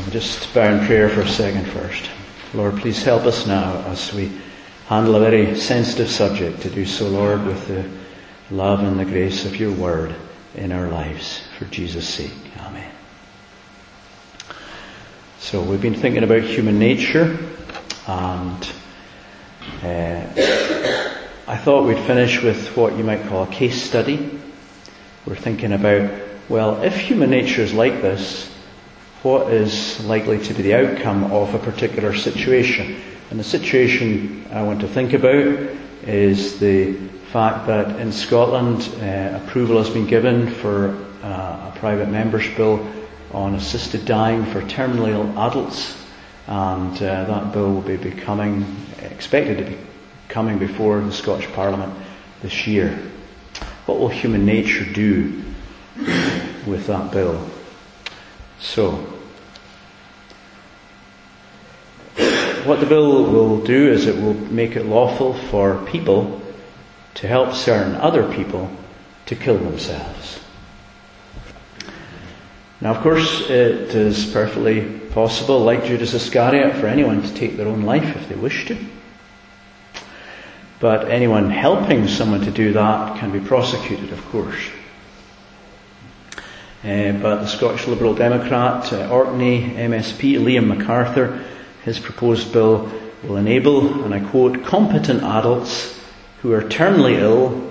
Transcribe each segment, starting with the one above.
I'll just bow in prayer for a second first. Lord, please help us now as we handle a very sensitive subject to do so, Lord, with the love and the grace of your word in our lives for Jesus' sake. Amen. So we've been thinking about human nature and uh, I thought we'd finish with what you might call a case study. We're thinking about, well, if human nature is like this, what is likely to be the outcome of a particular situation. And the situation I want to think about is the fact that in Scotland uh, approval has been given for uh, a private member's bill on assisted dying for terminally ill adults, and uh, that bill will be becoming expected to be coming before the Scottish Parliament this year. What will human nature do with that bill? So, what the bill will do is it will make it lawful for people to help certain other people to kill themselves. Now, of course, it is perfectly possible, like Judas Iscariot, for anyone to take their own life if they wish to. But anyone helping someone to do that can be prosecuted, of course. Uh, but the Scottish Liberal Democrat, uh, Orkney MSP, Liam McArthur, his proposed bill will enable, and I quote, competent adults who are terminally ill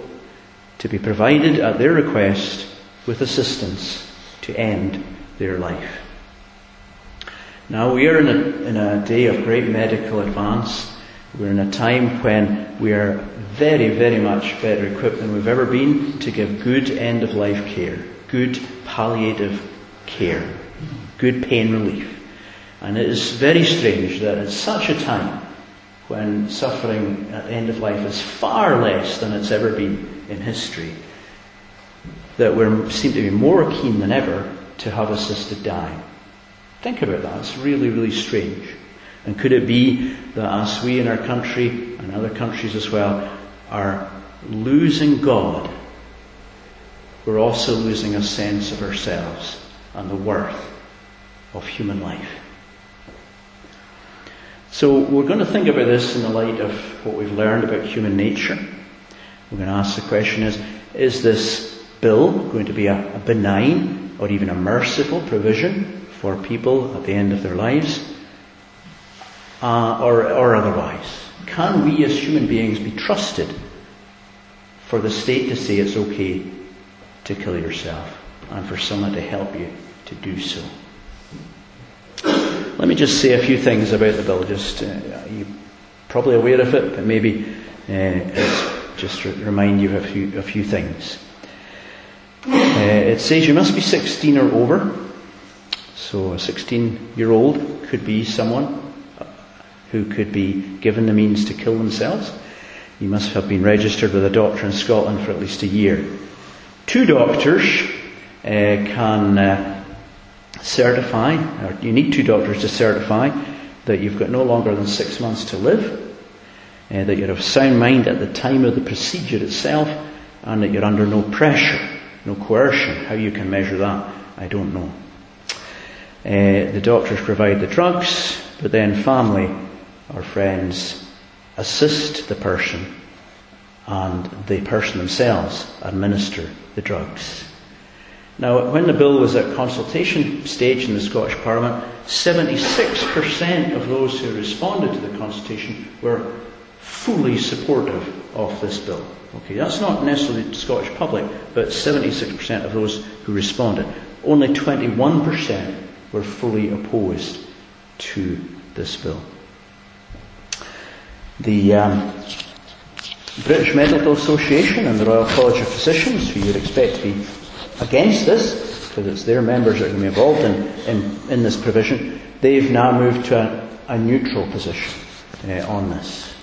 to be provided at their request with assistance to end their life. Now we are in a, in a day of great medical advance. We're in a time when we are very, very much better equipped than we've ever been to give good end of life care good palliative care, good pain relief. And it is very strange that at such a time, when suffering at the end of life is far less than it's ever been in history, that we seem to be more keen than ever to have assisted dying. Think about that. It's really, really strange. And could it be that as we in our country and other countries as well are losing God we're also losing a sense of ourselves and the worth of human life. So we're going to think about this in the light of what we've learned about human nature. We're going to ask the question is, is this bill going to be a, a benign or even a merciful provision for people at the end of their lives? Uh, or, or otherwise? Can we as human beings be trusted for the state to say it's okay to kill yourself and for someone to help you to do so. Let me just say a few things about the bill. Just uh, you're probably aware of it, but maybe uh, just remind you of a few, a few things. Uh, it says you must be 16 or over. So a 16 year old could be someone who could be given the means to kill themselves. You must have been registered with a doctor in Scotland for at least a year. Two doctors uh, can uh, certify, or you need two doctors to certify that you've got no longer than six months to live, uh, that you're of sound mind at the time of the procedure itself, and that you're under no pressure, no coercion. How you can measure that, I don't know. Uh, the doctors provide the drugs, but then family or friends assist the person and the person themselves administer the drugs. Now, when the bill was at consultation stage in the Scottish Parliament, 76% of those who responded to the consultation were fully supportive of this bill. Okay, that's not necessarily the Scottish public, but 76% of those who responded. Only 21% were fully opposed to this bill. The um, British Medical Association and the Royal College of Physicians, who you'd expect to be against this, because it's their members that are going to be involved in, in, in this provision, they've now moved to a, a neutral position uh, on this.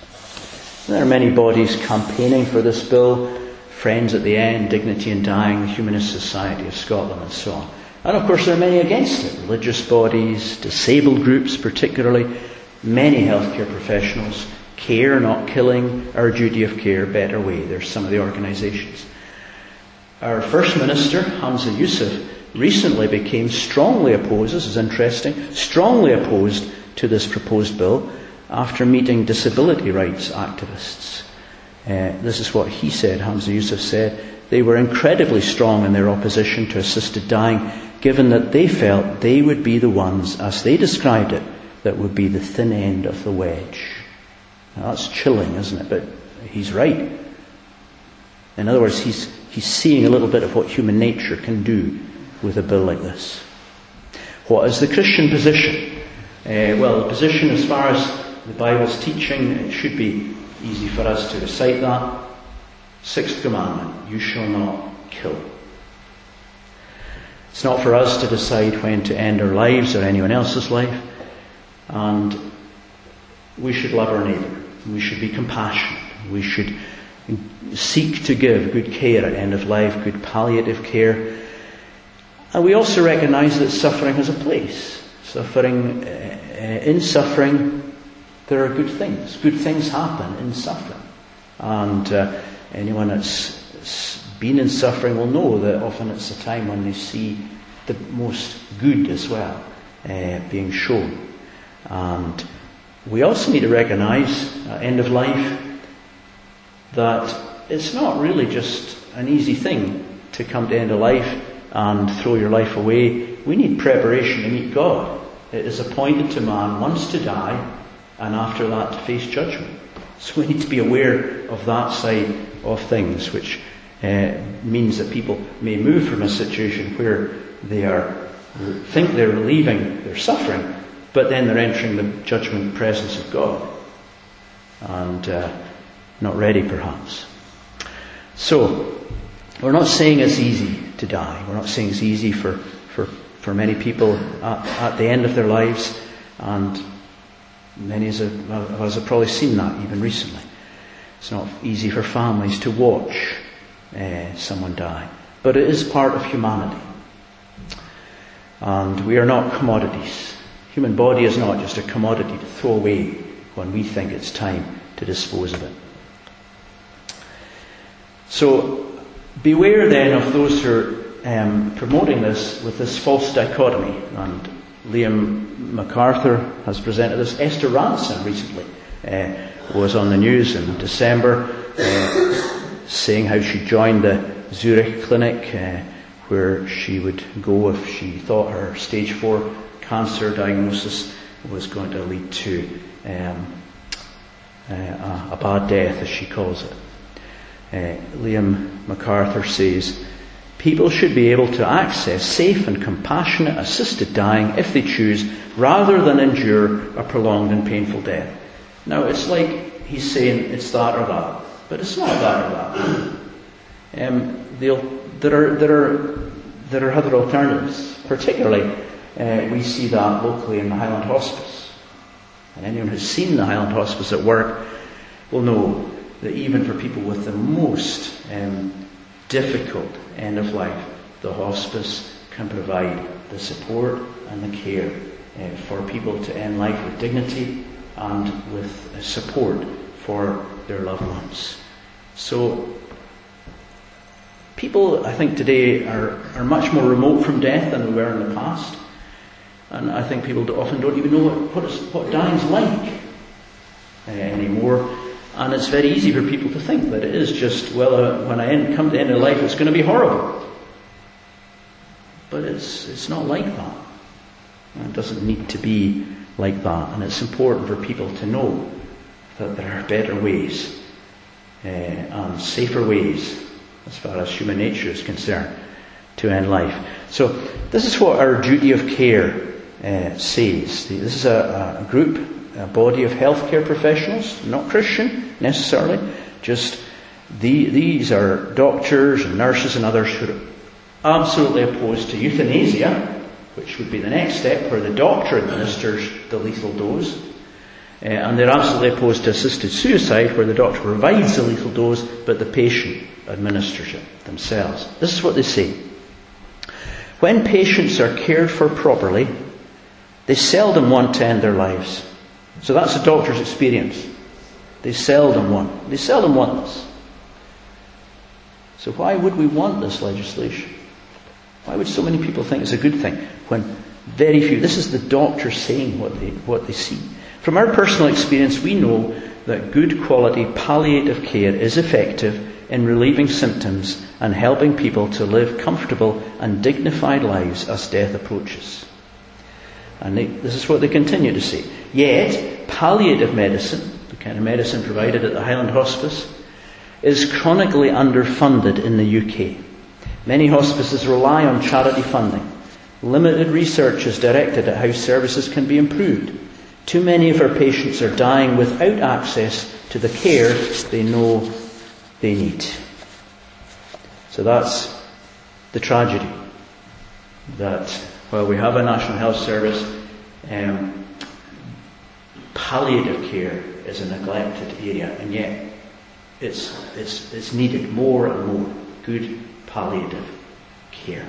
There are many bodies campaigning for this bill, Friends at the End, Dignity in Dying, the Humanist Society of Scotland, and so on. And of course, there are many against it religious bodies, disabled groups, particularly, many healthcare professionals, Care, not killing, our duty of care, better way. There's some of the organisations. Our First Minister, Humza Yousaf, recently became strongly opposed, this is interesting, strongly opposed to this proposed bill after meeting disability rights activists. Uh, this is what he said, Humza Yousaf said. They were incredibly strong in their opposition to assisted dying, given that they felt they would be the ones, as they described it, that would be the thin end of the wedge. Now, that's chilling, isn't it? But he's right. In other words, he's, he's seeing a little bit of what human nature can do with a bill like this. What is the Christian position? Uh, well, the position as far as the Bible's teaching, it should be easy for us to recite that. Sixth commandment, you shall not kill. It's not for us to decide when to end our lives or anyone else's life. And we should love our neighbour. We should be compassionate. We should seek to give good care at end of life, good palliative care. And we also recognise that suffering has a place. Suffering, uh, in suffering, there are good things. Good things happen in suffering. And uh, anyone that's been in suffering will know that often it's a time when they see the most good as well uh, being shown. And we also need to recognise at end of life that it's not really just an easy thing to come to end of life and throw your life away. We need preparation to meet God. It is appointed to man once to die and after that to face judgment. So we need to be aware of that side of things, which uh, means that people may move from a situation where they are think they're relieving their suffering, but then they're entering the judgment presence of God, and uh, not ready perhaps. So we're not saying it's easy to die. We're not saying it's easy for for for many people at, at the end of their lives, and Many of us have probably seen that even recently. It's not easy for families to watch uh, someone die, but it is part of humanity. And we are not commodities. Human body is not just a commodity to throw away when we think it's time to dispose of it. So beware then of those who are um, promoting this with this false dichotomy and Liam McArthur has presented this. Esther Rantzen recently uh, was on the news in December uh, saying how she joined the Zurich clinic uh, where she would go if she thought her stage 4 cancer diagnosis was going to lead to um, uh, a, bad death, as she calls it. Uh, Liam McArthur says, People should be able to access safe and compassionate assisted dying if they choose, rather than endure a prolonged and painful death. Now, it's like he's saying it's that or that, but it's not that or that. Um, there are there are there are other alternatives. Particularly, uh, we see that locally in the Highland Hospice. And anyone who's seen the Highland Hospice at work will know that even for people with the most um, difficult end of life, the hospice can provide the support and the care uh, for people to end life with dignity and with uh, support for their loved ones. So, people, I think, today are, are much more remote from death than we were in the past. And I think people often don't even know what, what, what dying's like uh, anymore. And it's very easy for people to think that it is just, well, uh, when I end, come to the end of life, it's going to be horrible. But it's, it's not like that. It doesn't need to be like that. And it's important for people to know that there are better ways uh, and safer ways, as far as human nature is concerned, to end life. So, this is what our duty of care uh, says. This is a, a group a body of healthcare professionals, not Christian necessarily, just the, these are doctors and nurses and others who are absolutely opposed to euthanasia, which would be the next step where the doctor administers the lethal dose. Uh, and they're absolutely opposed to assisted suicide, where the doctor provides the lethal dose, but the patient administers it themselves. This is what they say. When patients are cared for properly, they seldom want to end their lives. So that's a doctor's experience. They seldom want. They seldom want this. So why would we want this legislation? Why would so many people think it's a good thing when very few, this is the doctor saying what they, what they see. From our personal experience, we know that good quality palliative care is effective in relieving symptoms and helping people to live comfortable and dignified lives as death approaches. And they, this is what they continue to say. Yet, palliative medicine, the kind of medicine provided at the Highland Hospice, is chronically underfunded in the UK. Many hospices rely on charity funding. Limited research is directed at how services can be improved. Too many of our patients are dying without access to the care they know they need. So that's the tragedy that while we have a National Health Service, um, palliative care is a neglected area, and yet it's, it's, it's needed more and more good palliative care.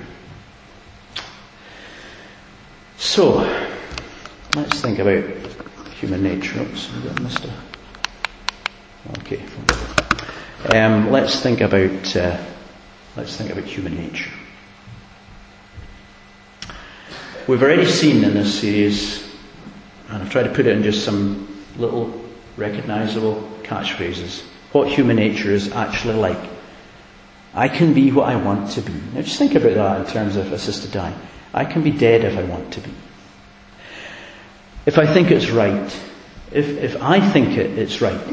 So, let's think about human nature. Oops, Mr. Okay. Um, let's think about uh, let's think about human nature. We've already seen in this series, and I've tried to put it in just some little recognisable catchphrases, what human nature is actually like. I can be what I want to be. Now just think about that in terms of assisted dying. I can be dead if I want to be. If I think it's right, if, if I think it, it's right,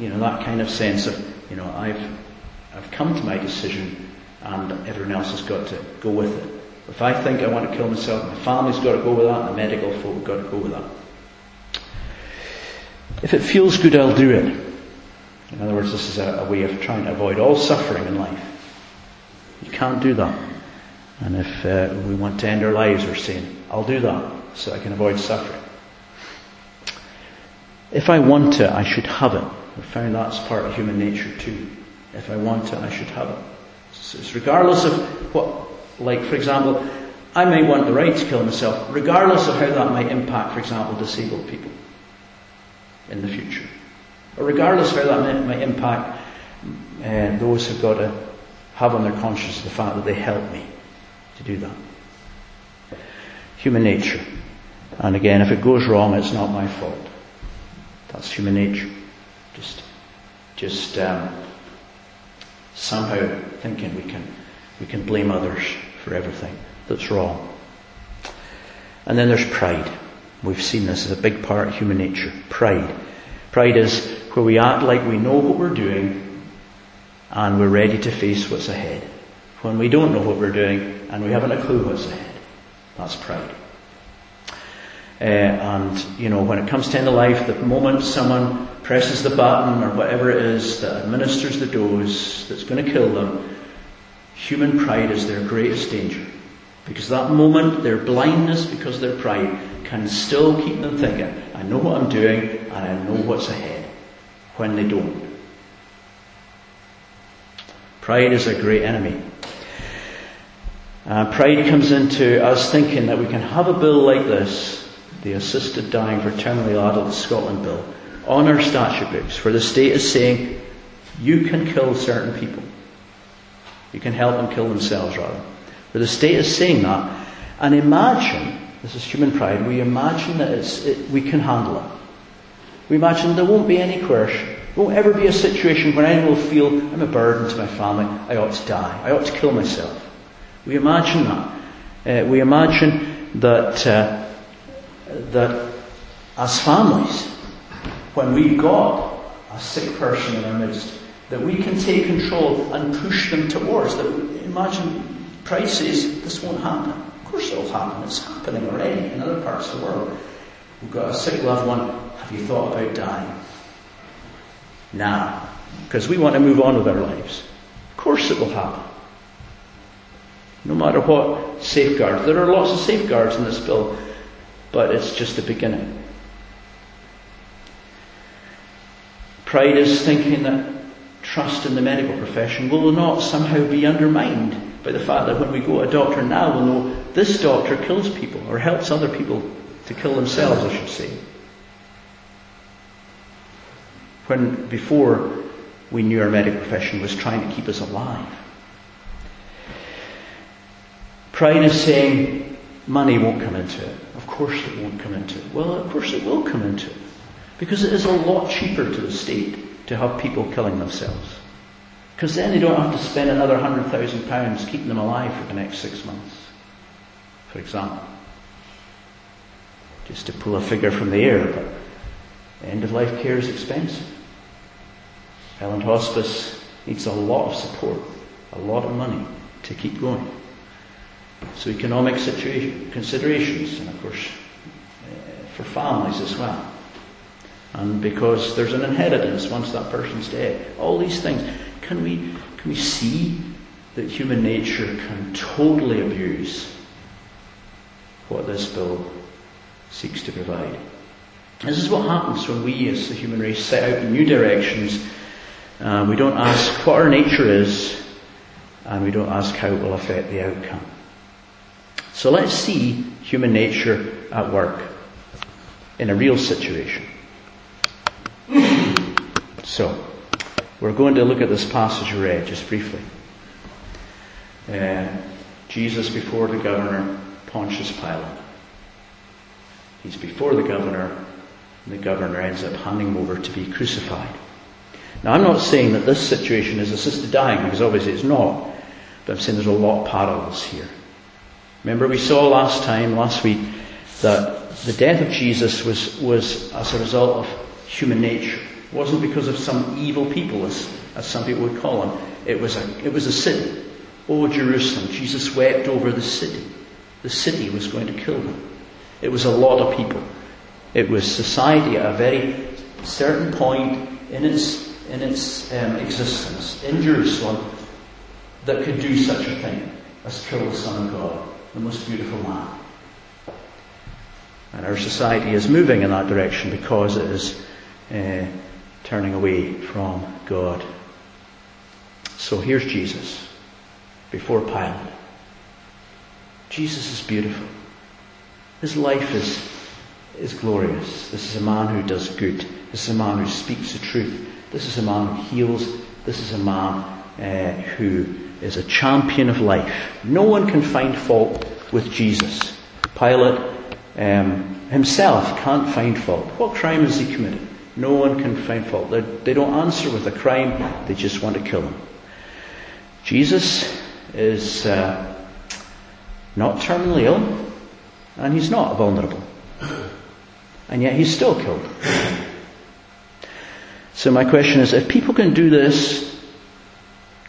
you know, that kind of sense of, you know, I've, I've come to my decision and everyone else has got to go with it. If I think I want to kill myself, my family's got to go with that, the medical folk have got to go with that. If it feels good, I'll do it. In other words, this is a, a way of trying to avoid all suffering in life. You can't do that. And if uh, we want to end our lives, we're saying, I'll do that so I can avoid suffering. If I want it, I should have it. I found that's part of human nature too. If I want it, I should have it. So it's regardless of what, like for example, I may want the right to kill myself, regardless of how that might impact, for example, disabled people in the future. Or regardless of how that might, impact uh, those who've got to have on their conscience the fact that they helped me to do that. Human nature. And again, if it goes wrong, it's not my fault. That's human nature. Just, just um, somehow thinking we can, we can blame others for everything that's wrong. And then there's pride. We've seen this as a big part of human nature. Pride. Pride is where we act like we know what we're doing and we're ready to face what's ahead. When we don't know what we're doing and we haven't a clue what's ahead. That's pride. Uh, and, you know, when it comes to end of life, the moment someone presses the button or whatever it is that administers the dose that's going to kill them, human pride is their greatest danger. Because that moment, their blindness because their pride can still keep them thinking, I know what I'm doing and I know what's ahead when they don't. Pride is a great enemy. Uh, pride comes into us thinking that we can have a bill like this the Assisted Dying for Terminally Ill Adults Scotland Bill, on our statute books, where the state is saying you can kill certain people. You can help them kill themselves, rather. But the state is saying that, and imagine, this is human pride, we imagine that it, we can handle it. We imagine there won't be any coercion. There won't ever be a situation where anyone will feel, I'm a burden to my family, I ought to die, I ought to kill myself. We imagine that. Uh, we imagine that uh, that as families, when we've got a sick person in our midst, that we can take control and push them towards. That imagine prices, this won't happen. Of course it'll happen. It's happening already in other parts of the world. We've got a sick loved one. Have you thought about dying? Now, because we want to move on with our lives. Of course it will happen. No matter what safeguards. There are lots of safeguards in this bill but it's just the beginning. Pride is thinking that trust in the medical profession will not somehow be undermined by the fact that when we go to a doctor now, we'll know this doctor kills people or helps other people to kill themselves, I should say. When before we knew our medical profession was trying to keep us alive. Pride is saying money won't come into it. Of course it won't come into it. Well, of course it will come into it. Because it is a lot cheaper to the state to have people killing themselves. Because then they don't have to spend another £100,000 keeping them alive for the next six months, for example. Just to pull a figure from the air, but end of life care is expensive. Highland Hospice needs a lot of support, a lot of money to keep going. So economic situation, considerations, and of course uh, for families as well. And because there's an inheritance once that person's dead. All these things. Can we, can we see that human nature can totally abuse what this bill seeks to provide? This is what happens when we as the human race set out in new directions. Uh, we don't ask what our nature is, and we don't ask how it will affect the outcome. So let's see human nature at work in a real situation. So, we're going to look at this passage we read just briefly. Uh, Jesus before the governor, Pontius Pilate. He's before the governor, and the governor ends up handing him over to be crucified. Now, I'm not saying that this situation is assisted dying, because obviously it's not, but I'm saying there's a lot of parallels here. Remember, we saw last time, last week, that the death of Jesus was, was as a result of human nature. It wasn't because of some evil people, as, as some people would call them. It was a, it was a city. Oh, Jerusalem. Jesus wept over the city. The city was going to kill him. It was a lot of people. It was society at a very certain point in its, in its um, existence in Jerusalem that could do such a thing as kill the Son of God, the most beautiful man. And our society is moving in that direction because it is uh, turning away from God. So here's Jesus before Pilate. Jesus is beautiful. His life is, is glorious. This is a man who does good. This is a man who speaks the truth. This is a man who heals. This is a man uh, who is a champion of life. No one can find fault with Jesus. Pilate um, himself can't find fault. What crime has he committed? No one can find fault. They're, they do not answer with a crime, they just want to kill him. Jesus is uh, not terminally ill, and he's not vulnerable. And yet he's still killed. So my question is, if people can do this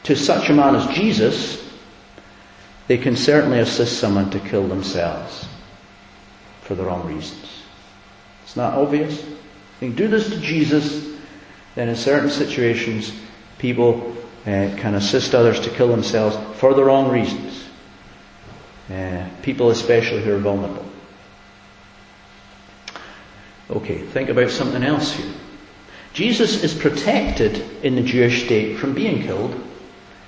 to such a man as Jesus, they can certainly assist someone to kill themselves for the wrong reasons. It's not obvious. Do this to Jesus, then in certain situations, people uh, can assist others to kill themselves for the wrong reasons. Uh, people especially who are vulnerable. Okay, think about something else here. Jesus is protected in the Jewish state from being killed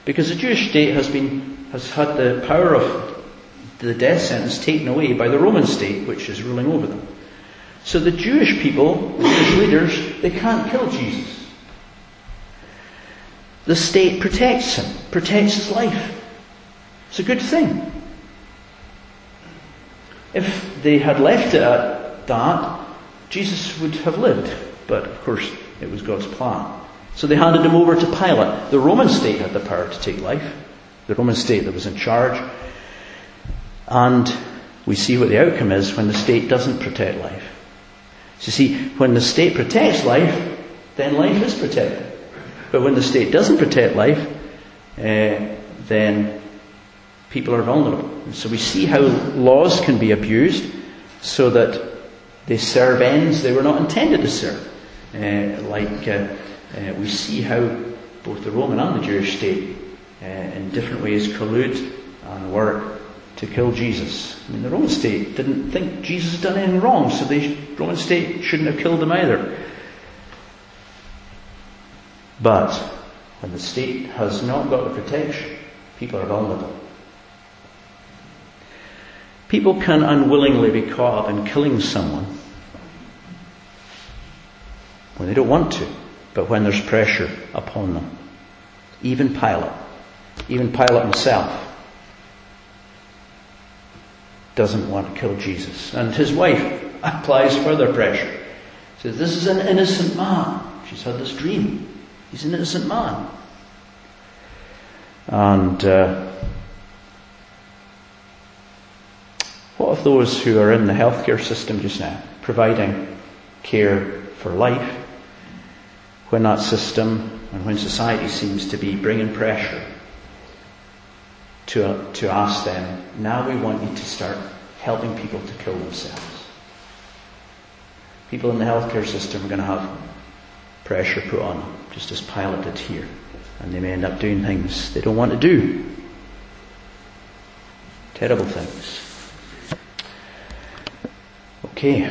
because the Jewish state has been has had the power of the death sentence taken away by the Roman state, which is ruling over them. So the Jewish people, the Jewish leaders, they can't kill Jesus. The state protects him, protects his life. It's a good thing. If they had left it at that, Jesus would have lived. But of course, it was God's plan. So they handed him over to Pilate. The Roman state had the power to take life. The Roman state that was in charge. And we see what the outcome is when the state doesn't protect life. So you see, when the state protects life, then life is protected. But when the state doesn't protect life, uh, then people are vulnerable. And so we see how laws can be abused so that they serve ends they were not intended to serve. Uh, like uh, uh, we see how both the Roman and the Jewish state in different ways collude and work to kill Jesus. I mean, the Roman state didn't think Jesus had done anything wrong, so the Roman state shouldn't have killed him either. But when the state has not got the protection, people are vulnerable. People can unwillingly be caught up in killing someone when they don't want to, but when there's pressure upon them. Even Pilate, even Pilate himself. Doesn't want to kill Jesus. And his wife applies further pressure. Says, This is an innocent man. She's had this dream. He's an innocent man. And uh, what of those who are in the healthcare system just now, providing care for life, when that system and when society seems to be bringing pressure to, to ask them, now we want you to start helping people to kill themselves. People in the healthcare system are going to have pressure put on them, just as Pilate did here. And they may end up doing things they don't want to do. Terrible things. Okay.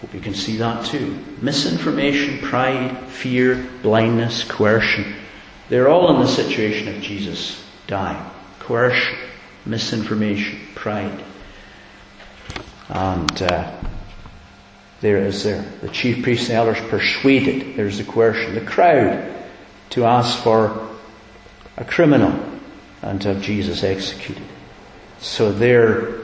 Hope you can see that too. Misinformation, pride, fear, blindness, coercion. They're all in the situation of Jesus dying. Coercion, misinformation, pride. And uh, there it is there. The chief priests and elders persuaded, there's the coercion, the crowd to ask for a criminal and to have Jesus executed. So they're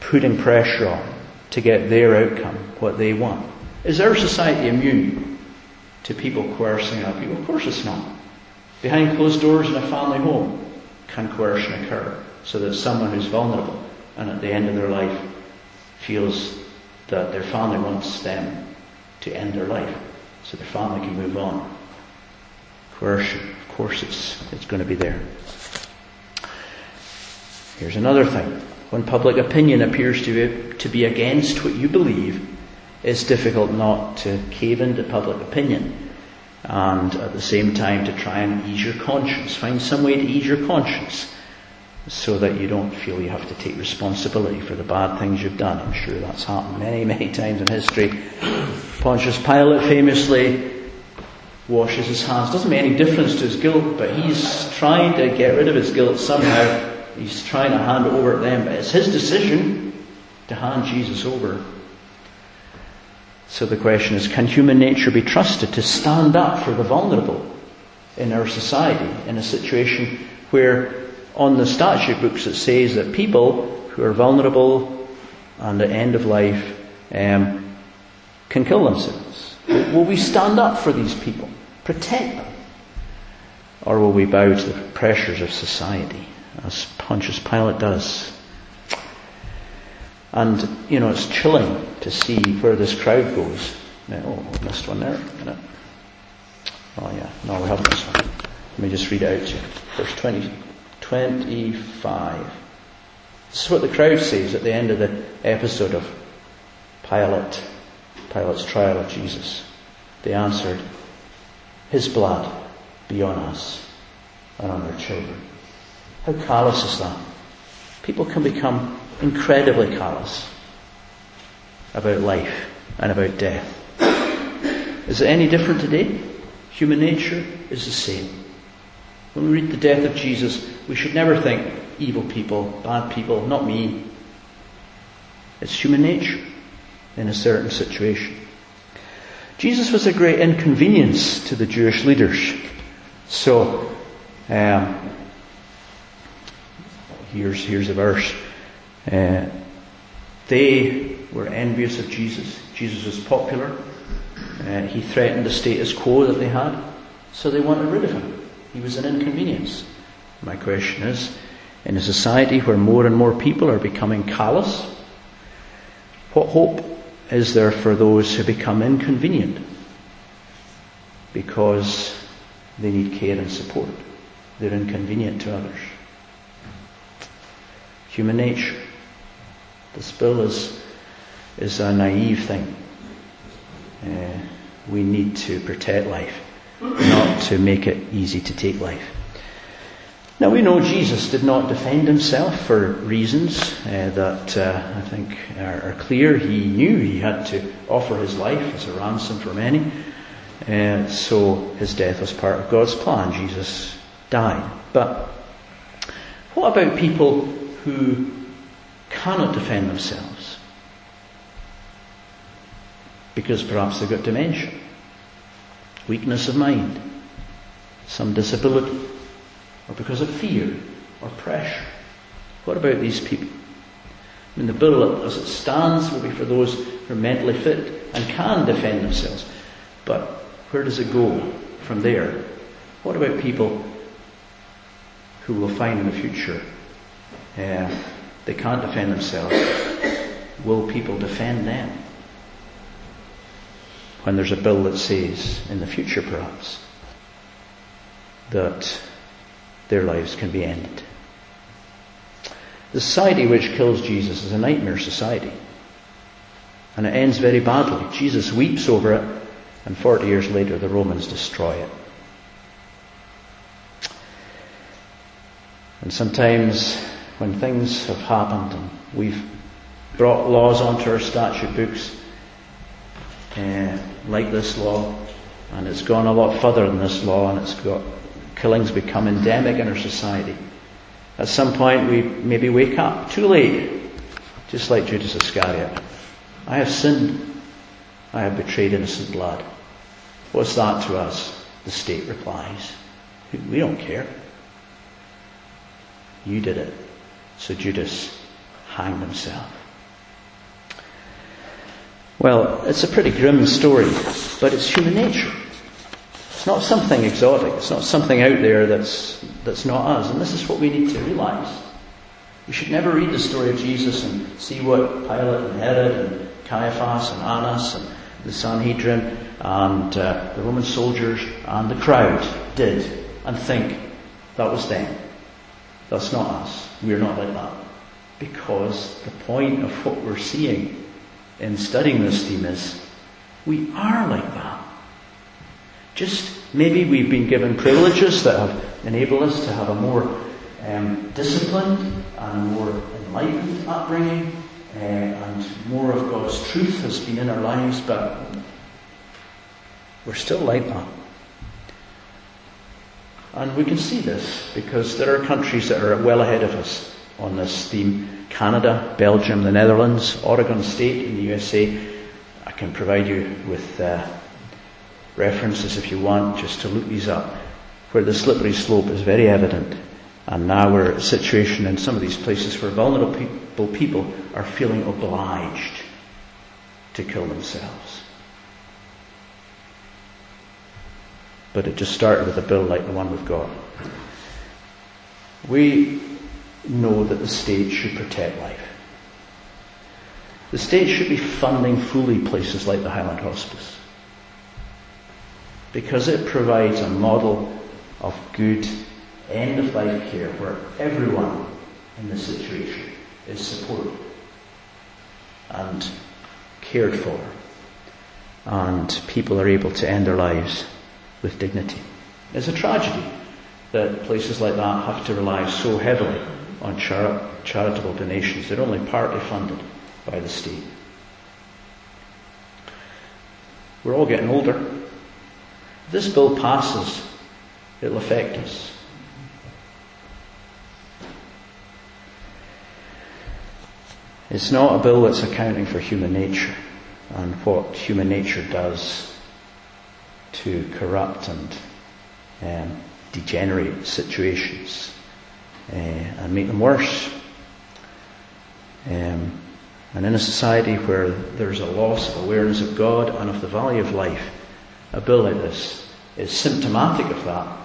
putting pressure on to get their outcome, what they want. Is our society immune to people coercing other people? Of course it's not. Behind closed doors in a family home can coercion occur so that someone who's vulnerable and at the end of their life feels that their family wants them to end their life so their family can move on. Coercion, of course it's, it's going to be there. Here's another thing. When public opinion appears to be, to be against what you believe, it's difficult not to cave into public opinion and at the same time to try and ease your conscience. Find some way to ease your conscience so that you don't feel you have to take responsibility for the bad things you've done. I'm sure that's happened many, many times in history. Pontius Pilate famously washes his hands. Doesn't make any difference to his guilt, but he's trying to get rid of his guilt somehow. He's trying to hand over to them, but it's his decision to hand Jesus over. So the question is, can human nature be trusted to stand up for the vulnerable in our society in a situation where on the statute books it says that people who are vulnerable and at end of life um, can kill themselves. Will we stand up for these people, protect them, or will we bow to the pressures of society, as Pontius Pilate does? And you know, it's chilling to see where this crowd goes. Oh, I missed one there. Oh yeah, no, we haven't missed one. Let me just read it out to you. Verse 20. 25. This is what the crowd says at the end of the episode of Pilate, Pilate's trial of Jesus. They answered, His blood be on us and on our children. How callous is that? People can become incredibly callous about life and about death. Is it any different today? Human nature is the same. When we read the death of Jesus, we should never think evil people, bad people, not me. It's human nature in a certain situation. Jesus was a great inconvenience to the Jewish leaders. So, um, here's, here's a verse. Uh, they were envious of Jesus. Jesus was popular. Uh, he threatened the status quo that they had. So they wanted rid of him. He was an inconvenience. My question is, in a society where more and more people are becoming callous, what hope is there for those who become inconvenient because they need care and support? They're inconvenient to others. Human nature. This bill is, is a naive thing. Uh, we need to protect life not to make it easy to take life. Now we know Jesus did not defend himself for reasons uh, that uh, I think are, are, clear. He knew he had to offer his life as a ransom for many. Uh, so his death was part of God's plan. Jesus died. But what about people who cannot defend themselves? Because perhaps they've got dementia weakness of mind, some disability, or because of fear or pressure. What about these people? I mean, the bill as it stands will be for those who are mentally fit and can defend themselves. But where does it go from there? What about people who will find in the future uh, they can't defend themselves? Will people defend them? When there's a bill that says, in the future perhaps, that their lives can be ended. The society which kills Jesus is a nightmare society. And it ends very badly. Jesus weeps over it, and 40 years later the Romans destroy it. And sometimes when things have happened and we've brought laws onto our statute books, uh, like this law, and it's gone a lot further than this law, and it's got killings become endemic in our society. At some point, we maybe wake up too late, just like Judas Iscariot. I have sinned. I have betrayed innocent blood. What's that to us? The state replies. We don't care. You did it. So Judas hanged himself. Well, it's a pretty grim story, but it's human nature. It's not something exotic. It's not something out there that's, that's not us. And this is what we need to realize. We should never read the story of Jesus and see what Pilate and Herod and Caiaphas and Annas and the Sanhedrin and uh, the Roman soldiers and the crowd did and think that was them. That's not us. We're not like that. Because the point of what we're seeing in studying this theme is we are like that. Just maybe we've been given privileges that have enabled us to have a more um, disciplined and a more enlightened upbringing, uh, and more of God's truth has been in our lives, but we're still like that. And we can see this because there are countries that are well ahead of us on this theme. Canada, Belgium, the Netherlands, Oregon State in the USA. I can provide you with uh, references if you want just to look these up, where the slippery slope is very evident. And now we're at a situation in some of these places where vulnerable people are feeling obliged to kill themselves. But it just started with a bill like the one we've got. We know that the state should protect life. The state should be funding fully places like the Highland Hospice because it provides a model of good end of life care where everyone in the situation is supported and cared for and people are able to end their lives with dignity. It's a tragedy that places like that have to rely so heavily on char- charitable donations. They're only partly funded by the state. We're all getting older this bill passes, it'll affect us. It's not a bill that's accounting for human nature and what human nature does to corrupt and um, degenerate situations uh, and make them worse. Um, and in a society where there's a loss of awareness of God and of the value of life, a bill like this is symptomatic of that,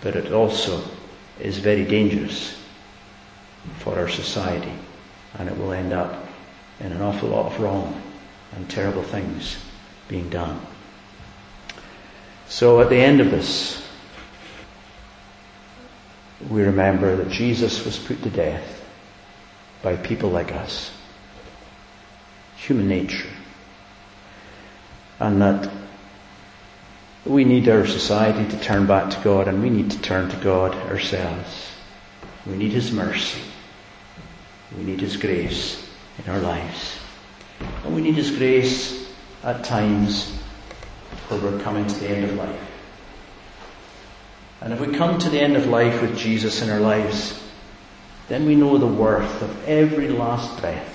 but it also is very dangerous for our society, and it will end up in an awful lot of wrong and terrible things being done. So at the end of this, we remember that Jesus was put to death by people like us, human nature, and that we need our society to turn back to God and we need to turn to God ourselves. We need His mercy. We need His grace in our lives. And we need His grace at times where we're coming to the end of life. And if we come to the end of life with Jesus in our lives, then we know the worth of every last breath.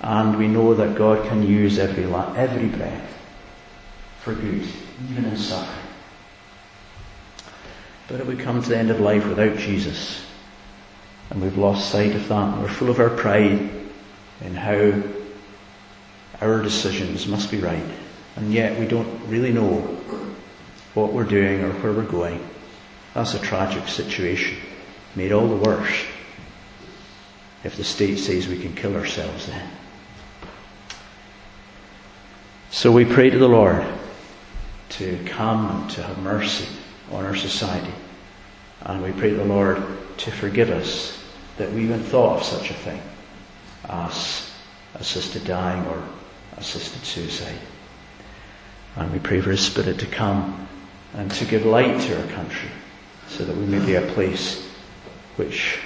And we know that God can use every, la- every breath for good, even in suffering. But if we come to the end of life without Jesus, And we've lost sight of that. And we're full of our pride in how our decisions must be right. And yet we don't really know what we're doing or where we're going. That's a tragic situation. Made all the worse if the state says we can kill ourselves then. So we pray to the Lord to come and to have mercy on our society. And we pray to the Lord to forgive us that we even thought of such a thing as assisted dying or assisted suicide. And we pray for His Spirit to come and to give light to our country so that we may be a place which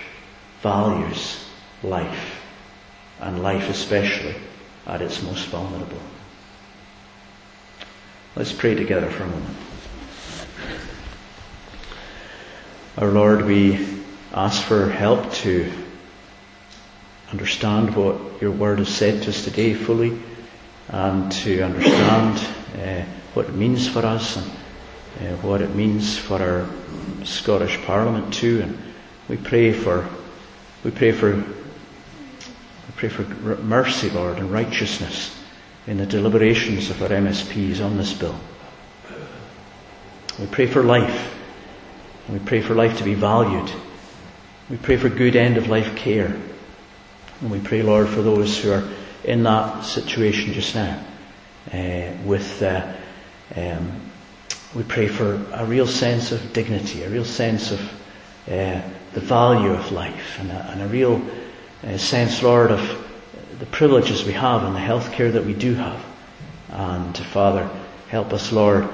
values life and life especially at its most vulnerable. Let's pray together for a moment. Our Lord, we ask for help to understand what your word has said to us today fully and to understand uh, what it means for us and uh, what it means for our Scottish Parliament too. And we pray for, we pray for, we pray for mercy, Lord, and righteousness in the deliberations of our MSPs on this bill. We pray for life. And we pray for life to be valued. We pray for good end of life care. And we pray, Lord, for those who are in that situation just now. Uh, with, uh, um, we pray for a real sense of dignity, a real sense of uh, the value of life, and a, and a real uh, sense, Lord, of the privileges we have and the health care that we do have. And Father, help us, Lord,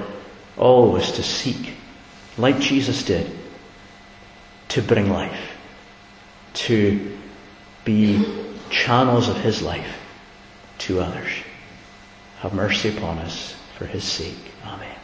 always to seek, like Jesus did, to bring life, to be channels of His life to others. Have mercy upon us for His sake. Amen.